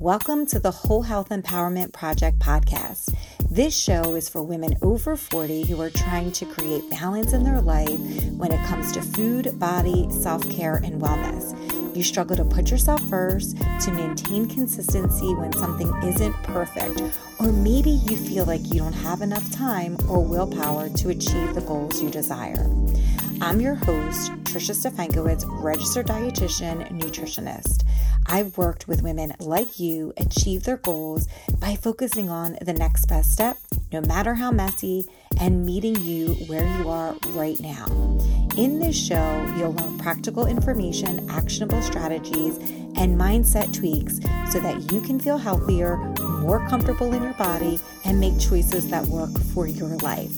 Welcome to the Whole Health Empowerment Project podcast. This show is for women over 40 who are trying to create balance in their life when it comes to food, body, self care, and wellness. You struggle to put yourself first, to maintain consistency when something isn't perfect, or maybe you feel like you don't have enough time or willpower to achieve the goals you desire. I'm your host, Tricia Stefankowitz, registered dietitian, nutritionist. I've worked with women like you achieve their goals by focusing on the next best step, no matter how messy, and meeting you where you are right now. In this show, you'll learn practical information, actionable strategies, and mindset tweaks so that you can feel healthier, more comfortable in your body, and make choices that work for your life.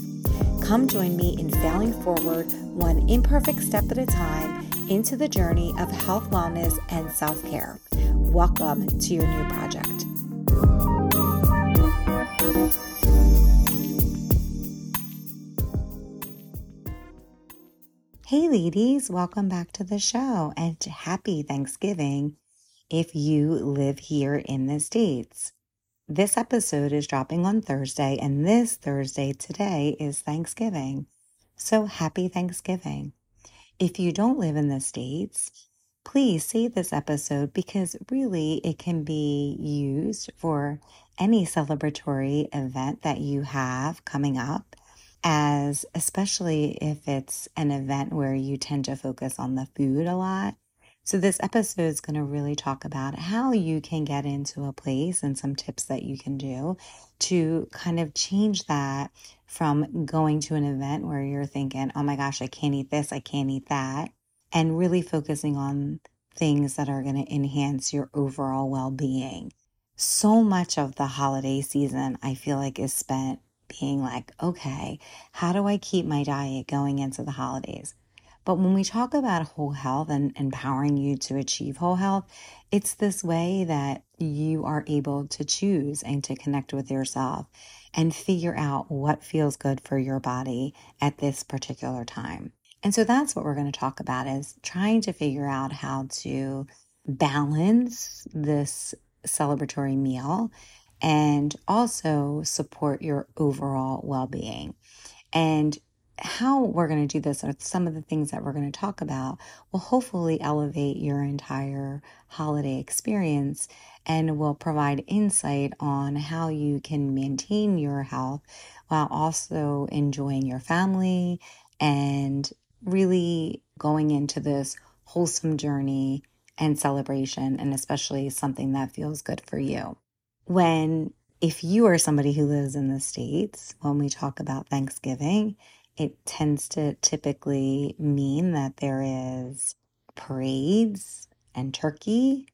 Come join me in failing forward, one imperfect step at a time into the journey of health, wellness, and self care. Welcome to your new project. Hey, ladies, welcome back to the show and happy Thanksgiving if you live here in the States. This episode is dropping on Thursday, and this Thursday today is Thanksgiving. So happy Thanksgiving. If you don't live in the States, please save this episode because really it can be used for any celebratory event that you have coming up as especially if it's an event where you tend to focus on the food a lot. So this episode is going to really talk about how you can get into a place and some tips that you can do to kind of change that from going to an event where you're thinking, oh my gosh, I can't eat this, I can't eat that, and really focusing on things that are going to enhance your overall well being. So much of the holiday season, I feel like, is spent being like, okay, how do I keep my diet going into the holidays? But when we talk about whole health and empowering you to achieve whole health, it's this way that you are able to choose and to connect with yourself and figure out what feels good for your body at this particular time. And so that's what we're going to talk about is trying to figure out how to balance this celebratory meal and also support your overall well-being. And how we're going to do this or some of the things that we're going to talk about will hopefully elevate your entire holiday experience and will provide insight on how you can maintain your health while also enjoying your family and really going into this wholesome journey and celebration, and especially something that feels good for you. When, if you are somebody who lives in the States, when we talk about Thanksgiving, it tends to typically mean that there is parades and turkey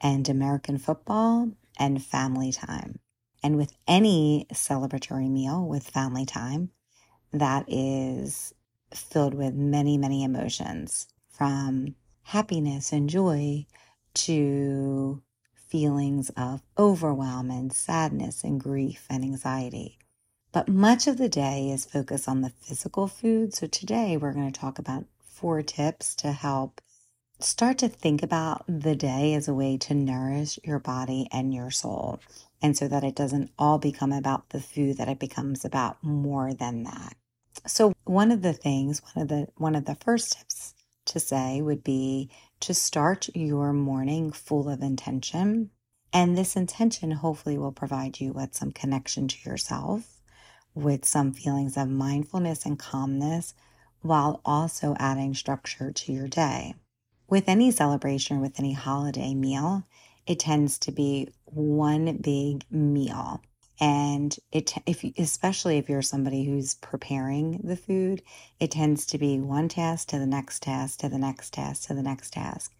and American football and family time. And with any celebratory meal with family time, that is filled with many, many emotions from happiness and joy to feelings of overwhelm and sadness and grief and anxiety. But much of the day is focused on the physical food. So today we're going to talk about four tips to help start to think about the day as a way to nourish your body and your soul. And so that it doesn't all become about the food, that it becomes about more than that. So one of the things, one of the one of the first tips to say would be to start your morning full of intention. And this intention hopefully will provide you with some connection to yourself with some feelings of mindfulness and calmness while also adding structure to your day. With any celebration, with any holiday meal, it tends to be one big meal. And it, if especially if you're somebody who's preparing the food, it tends to be one task to the next task to the next task to the next task.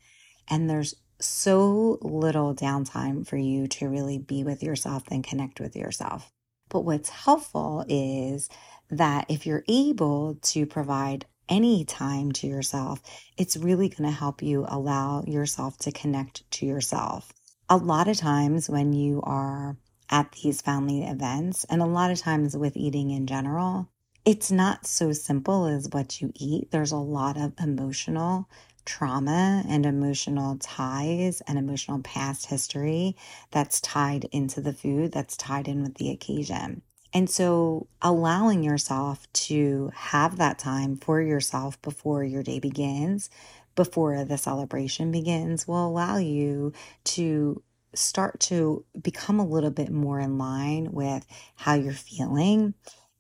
And there's so little downtime for you to really be with yourself and connect with yourself. But what's helpful is that if you're able to provide any time to yourself, it's really going to help you allow yourself to connect to yourself. A lot of times when you are at these family events, and a lot of times with eating in general, it's not so simple as what you eat. There's a lot of emotional trauma and emotional ties and emotional past history that's tied into the food, that's tied in with the occasion. And so allowing yourself to have that time for yourself before your day begins, before the celebration begins, will allow you to start to become a little bit more in line with how you're feeling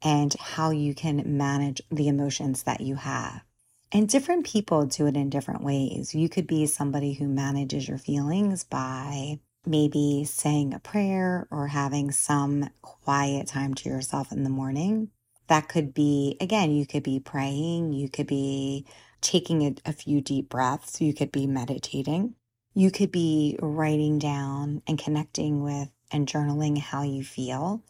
and how you can manage the emotions that you have. And different people do it in different ways. You could be somebody who manages your feelings by maybe saying a prayer or having some quiet time to yourself in the morning. That could be, again, you could be praying, you could be taking a, a, few deep breaths, you could be meditating, you could be writing down and connecting with and journaling how you feel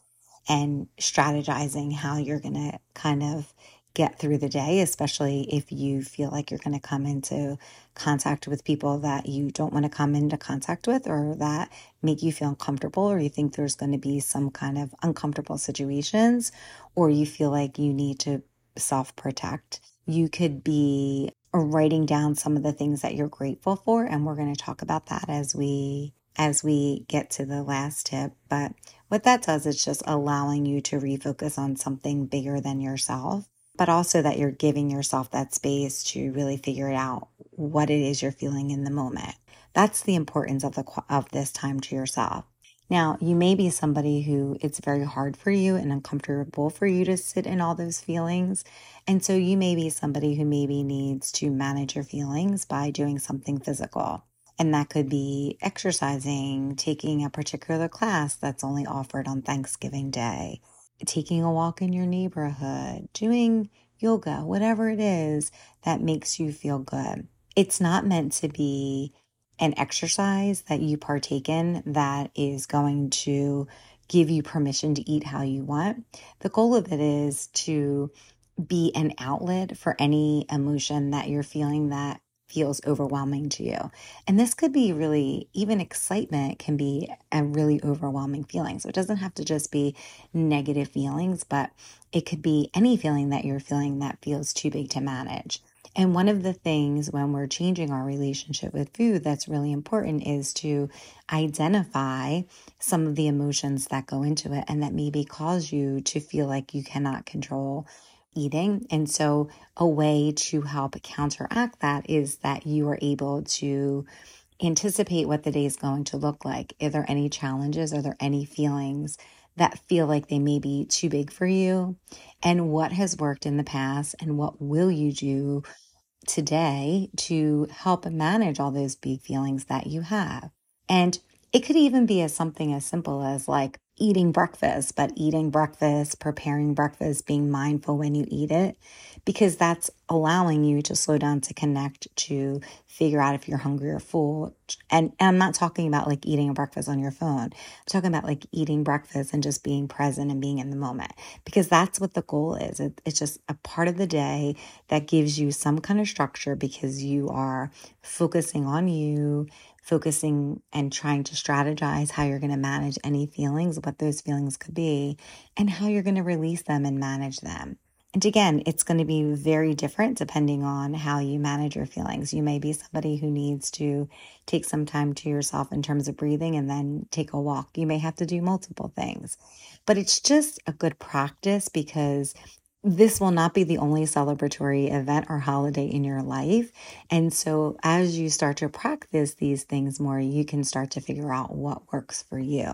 and strategizing how you're going to kind of get through the day, especially if you feel like you're going to come into contact with people that you don't want to come into contact with or that make you feel uncomfortable or you think there's going to be some kind of uncomfortable situations or you feel like you need to self protect. You could be writing down some of the things that you're grateful for and we're going to talk about that as we as we get to the last tip but what that does is just allowing you to refocus on something bigger than yourself but also that you're giving yourself that space to really figure out what it is you're feeling in the moment. That's the importance of the of this time to yourself. Now, you may be somebody who it's very hard for you and uncomfortable for you to sit in all those feelings. And so you may be somebody who maybe needs to manage your feelings by doing something physical. And that could be exercising, taking a particular class that's only offered on Thanksgiving Day, taking a walk in your neighborhood, doing yoga, whatever it is that makes you feel good. It's not meant to be an exercise that you partake in that is going to give you permission to eat how you want. The goal of it is to be an outlet for any emotion that you're feeling that feels overwhelming to you. And this could be really, even excitement can be a really overwhelming feeling. So it doesn't have to just be negative feelings, but it could be any feeling that you're feeling that feels too big to manage. And one of the things when we're changing our relationship with food that's really important is to identify some of the emotions that go into it and that maybe cause you to feel like you cannot control eating. And so, a way to help counteract that is that you are able to anticipate what the day is going to look like. Are there any challenges? Are there any feelings that feel like they may be too big for you? And what has worked in the past? And what will you do today to help manage all those big feelings that you have? And it could even be as something as simple as like eating breakfast, but eating breakfast, preparing breakfast, being mindful when you eat it, because that's allowing you to slow down to connect to figure out if you're hungry or full. And, and I'm not talking about like eating a breakfast on your phone. I'm talking about like eating breakfast and just being present and being in the moment, because that's what the goal is. It, it's just a part of the day that gives you some kind of structure because you are focusing on you focusing and trying to strategize how you're going to manage any feelings, what those feelings could be, and how you're going to release them and manage them. And again, it's going to be very different depending on how you manage your feelings. You may be somebody who needs to take some time to yourself in terms of breathing and then take a walk. You may have to do multiple things, but it's just a good practice because this will not be the only celebratory event or holiday in your life. And so, as you start to practice these things more, you can start to figure out what works for you.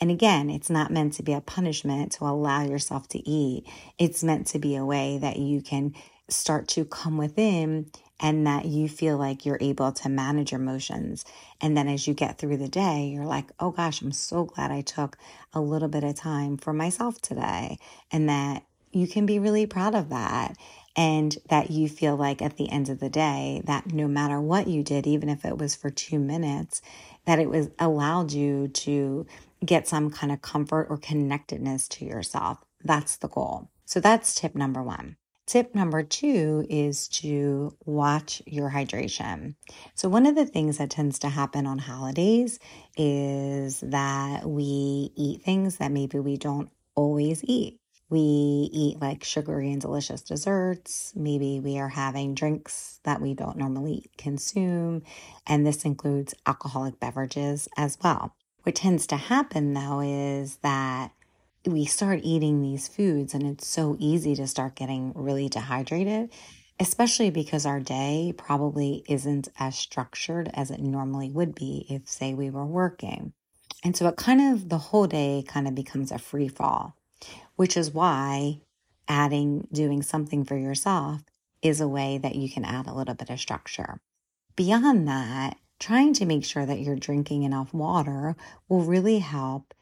And again, it's not meant to be a punishment to allow yourself to eat, it's meant to be a way that you can start to come within and that you feel like you're able to manage your emotions. And then as you get through the day, you're like, oh gosh, I'm so glad I took a little bit of time for myself today. And that you can be really proud of that. And that you feel like at the end of the day, that no matter what you did, even if it was for two minutes, that it was allowed you to get some kind of comfort or connectedness to yourself. That's the goal. So that's tip number one. Tip number two is to watch your hydration. So, one of the things that tends to happen on holidays is that we eat things that maybe we don't always eat. We eat like sugary and delicious desserts. Maybe we are having drinks that we don't normally consume. And this includes alcoholic beverages as well. What tends to happen though is that we start eating these foods and it's so easy to start getting really dehydrated, especially because our day probably isn't as structured as it normally would be if, say, we were working. And so it kind of, the whole day kind of becomes a free fall, which is why adding doing something for yourself is a way that you can add a little bit of structure. Beyond that, trying to make sure that you're drinking enough water will really help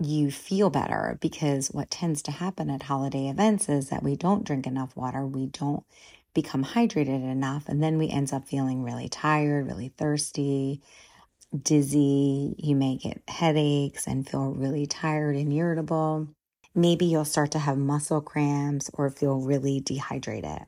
you feel better because what tends to happen at holiday events is that we don't drink enough water, we don't become hydrated enough, and then we end up feeling really tired, really thirsty, dizzy. You may get headaches and feel really tired and irritable. Maybe you'll start to have muscle cramps or feel really dehydrated.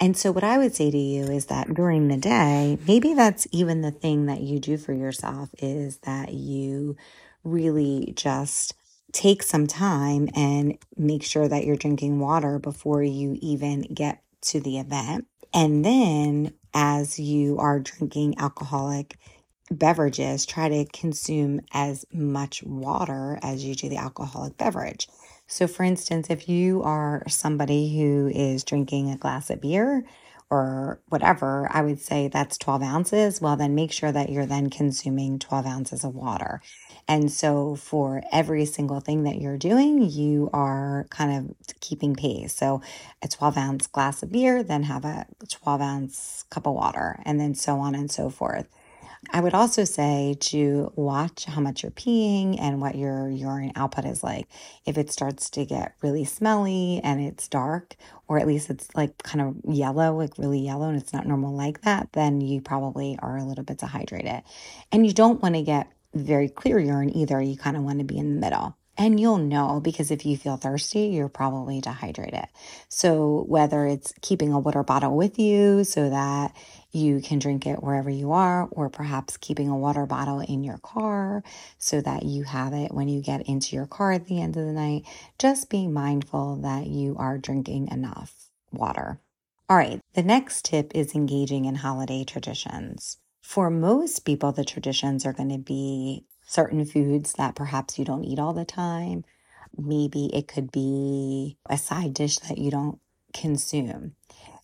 And so, what I would say to you is that during the day, maybe that's even the thing that you do for yourself is that you really just take some time and make sure that you're drinking water before you even get to the event. And then, as you are drinking alcoholic beverages, try to consume as much water as you do the alcoholic beverage. So, for instance, if you are somebody who is drinking a glass of beer or whatever, I would say that's 12 ounces. Well, then make sure that you're then consuming 12 ounces of water. And so, for every single thing that you're doing, you are kind of keeping pace. So, a 12 ounce glass of beer, then have a 12 ounce cup of water, and then so on and so forth. I would also say to watch how much you're peeing and what your urine output is like. If it starts to get really smelly and it's dark, or at least it's like kind of yellow, like really yellow, and it's not normal like that, then you probably are a little bit dehydrated. And you don't want to get very clear urine either. You kind of want to be in the middle. And you'll know because if you feel thirsty, you're probably dehydrated. So, whether it's keeping a water bottle with you so that you can drink it wherever you are, or perhaps keeping a water bottle in your car so that you have it when you get into your car at the end of the night, just being mindful that you are drinking enough water. All right, the next tip is engaging in holiday traditions. For most people, the traditions are going to be certain foods that perhaps you don't eat all the time. Maybe it could be a side dish that you don't consume.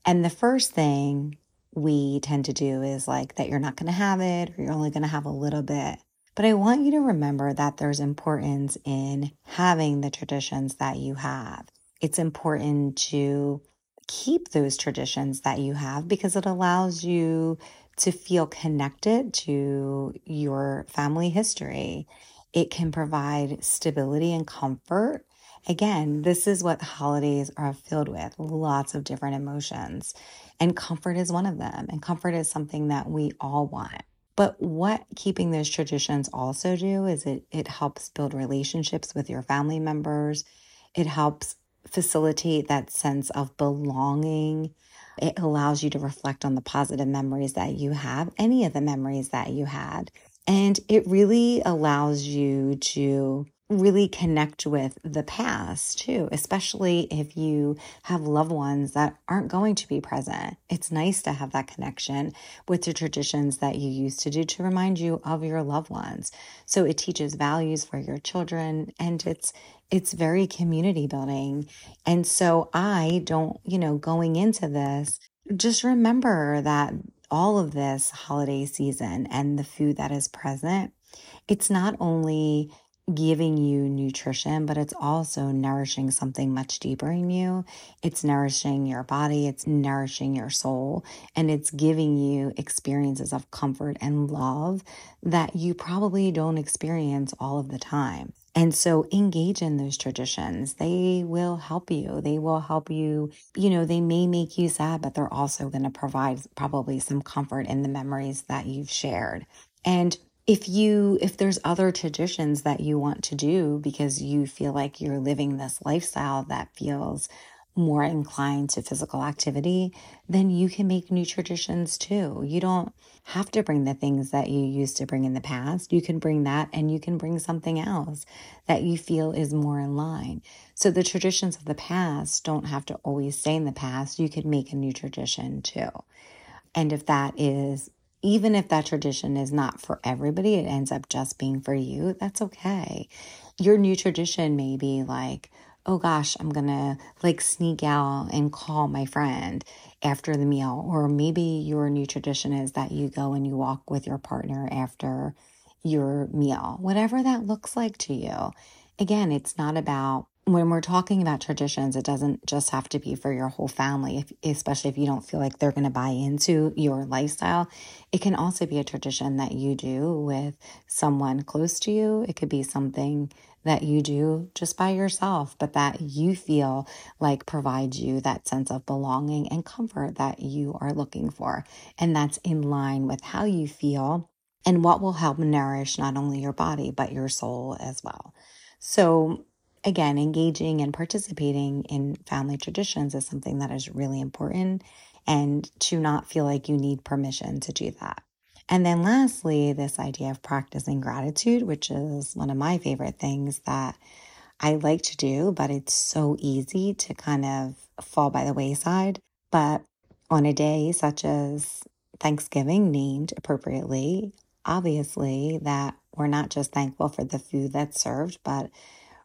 And the first thing we tend to do is like that you're not going to have it or you're only going to have a little bit. But I want you to remember that there's importance in having the traditions that you have. It's important to keep those traditions that you have because it allows you to feel connected to your family history. It can provide stability and comfort. Again, this is what holidays are filled with lots of different emotions, and comfort is one of them. And comfort is something that we all want. But what keeping those traditions also do is it, it helps build relationships with your family members. It helps facilitate that sense of belonging it allows you to reflect on the positive memories that you have, any of the memories that you had. And it really allows you to really connect with the past too, especially if you have loved ones that aren't going to be present. It's nice to have that connection with the traditions that you used to do to remind you of your loved ones. So it teaches values for your children and it's it's very community building. And so I don't, you know, going into this, just remember that all of this holiday season and the food that is present, it's not only giving you nutrition, but it's also nourishing something much deeper in you. It's nourishing your body, it's nourishing your soul, and it's giving you experiences of comfort and love that you probably don't experience all of the time. And so engage in those traditions. They will help you. They will help you. You know, they may make you sad, but they're also going to provide probably some comfort in the memories that you've shared. And if you if there's other traditions that you want to do because you feel like you're living this lifestyle that feels more inclined to physical activity, then you can make new traditions too. You don't have to bring the things that you used to bring in the past. You can bring that and you can bring something else that you feel is more in line. So the traditions of the past don't have to always stay in the past. You can make a new tradition too. And if that is, even if that tradition is not for everybody, it ends up just being for you, that's okay. Your new tradition may be like, oh gosh, I'm gonna like sneak out and call my friend after the meal. Or maybe your new tradition is that you go and you walk with your partner after your meal, whatever that looks like to you. Again, it's not about when we're talking about traditions, it doesn't just have to be for your whole family, if, especially if you don't feel like they're going to buy into your lifestyle. It can also be a tradition that you do with someone close to you. It could be something that you do just by yourself, but that you feel like provides you that sense of belonging and comfort that you are looking for. And that's in line with how you feel and what will help nourish not only your body, but your soul as well. So, again, engaging and participating in family traditions is something that is really important and to not feel like you need permission to do that. And then lastly, this idea of practicing gratitude, which is one of my favorite things that I like to do, but it's so easy to kind of fall by the wayside. But on a day such as Thanksgiving, named appropriately, obviously, that we're not just thankful for the food that's served, but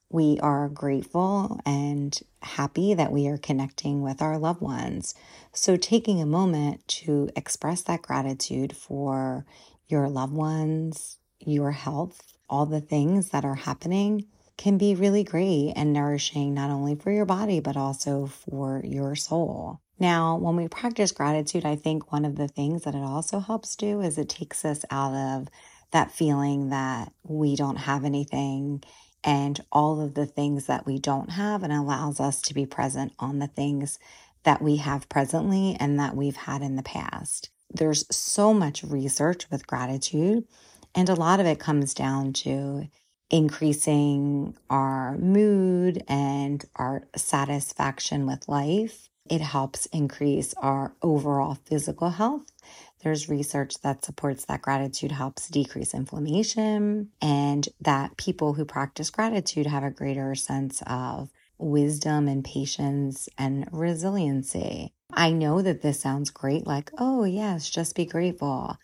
we are grateful and happy that we are connecting with our loved ones. So, taking a moment to express that gratitude for your loved ones, your health, all the things that are happening can be really great and nourishing, not only for your body, but also for your soul. Now, when we practice gratitude, I think one of the things that it also helps do is it takes us out of that feeling that we don't have anything and all of the things that we don't have and allows us to be present on the things that we have presently and that we've had in the past. There's so much research with gratitude, and a lot of it comes down to increasing our mood and our satisfaction with life. It helps increase our overall physical health there's research that supports that gratitude helps decrease inflammation and that people who practice gratitude have a greater sense of wisdom and patience and resiliency. I know that this sounds great, like, oh, yes, just be grateful.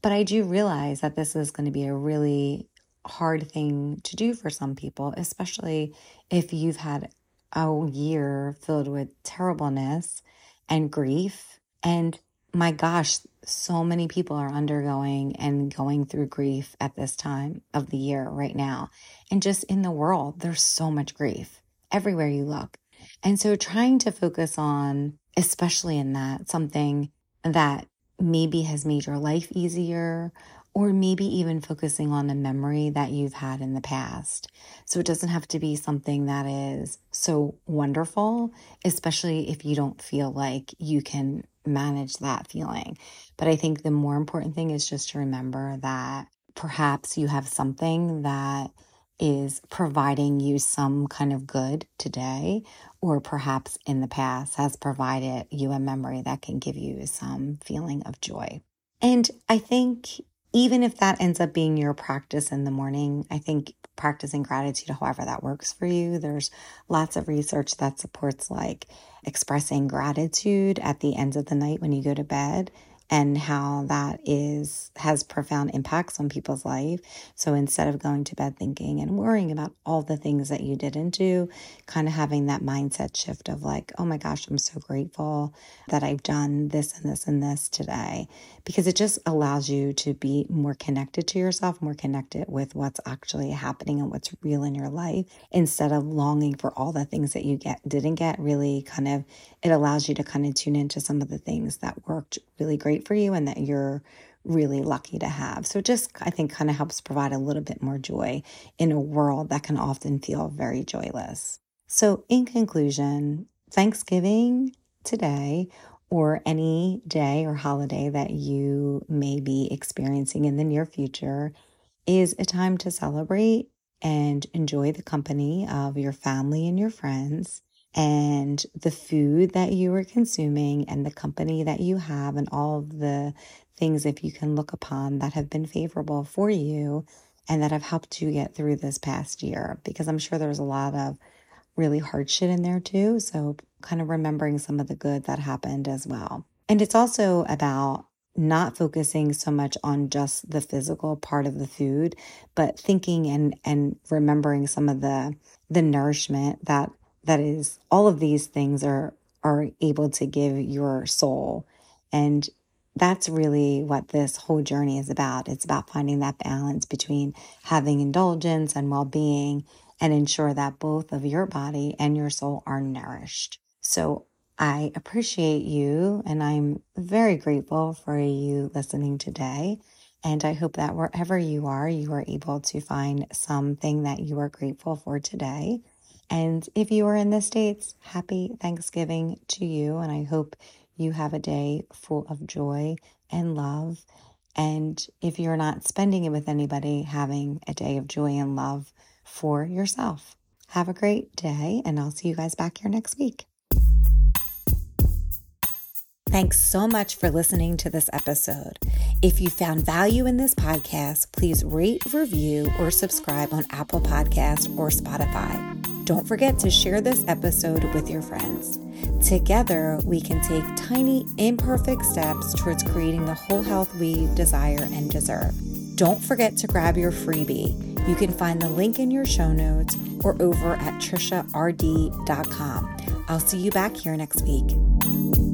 But I do realize that this is going to be a really hard thing to do for some people, especially if you've had a year filled with terribleness and grief. And my gosh, so many people are undergoing and going through grief at this time of the year right now. And just in the world, there's so much grief everywhere you look. And so trying to focus on, especially in that, something that maybe has made your life easier or maybe even focusing on a memory that you've had in the past. So it doesn't have to be something that is so wonderful, especially if you don't feel like you can manage that feeling. But I think the more important thing is just to remember that perhaps you have something that is providing you some kind of good today, or perhaps in the past has provided you a memory that can give you some feeling of joy. And I think even if that ends up being your practice in the morning, I think practicing gratitude, however that works for you, there's lots of research that supports like expressing gratitude at the end of the night when you go to bed and how that is has profound impacts on people's life. So instead of going to bed thinking and worrying about all the things that you didn't do, kind of having that mindset shift of like, oh my gosh, I'm so grateful that I've done this and this and this today because it just allows you to be more connected to yourself, more connected with what's actually happening and what's real in your life instead of longing for all the things that you get didn't get really kind of it allows you to kind of tune into some of the things that worked really great for you and that you're really lucky to have. So just I think kind of helps provide a little bit more joy in a world that can often feel very joyless. So in conclusion, Thanksgiving today or any day or holiday that you may be experiencing in the near future is a time to celebrate and enjoy the company of your family and your friends and the food that you are consuming and the company that you have and all of the things if you can look upon that have been favorable for you and that have helped you get through this past year because I'm sure there's a lot of really hard shit in there too. So, kind of remembering some of the good that happened as well. And it's also about not focusing so much on just the physical part of the food, but thinking and and remembering some of the the nourishment that that is all of these things are are able to give your soul. And that's really what this whole journey is about. It's about finding that balance between having indulgence and well-being and ensure that both of your body and your soul are nourished. So I appreciate you and I'm very grateful for you listening today. And I hope that wherever you are, you are able to find something that you are grateful for today. And if you are in the States, happy Thanksgiving to you. And I hope you have a day full of joy and love. And if you're not spending it with anybody, having a day of joy and love for yourself. Have a great day, and I'll see you guys back here next week. Thanks so much for listening to this episode. If you found value in this podcast, please rate, review, or subscribe on Apple Podcast or Spotify. Don't forget to share this episode with your friends. Together, we can take tiny, imperfect steps towards creating the whole health we desire and deserve. Don't forget to grab your freebie. You can find the link in your show notes or over at triciard.com. I'll see you back here next week.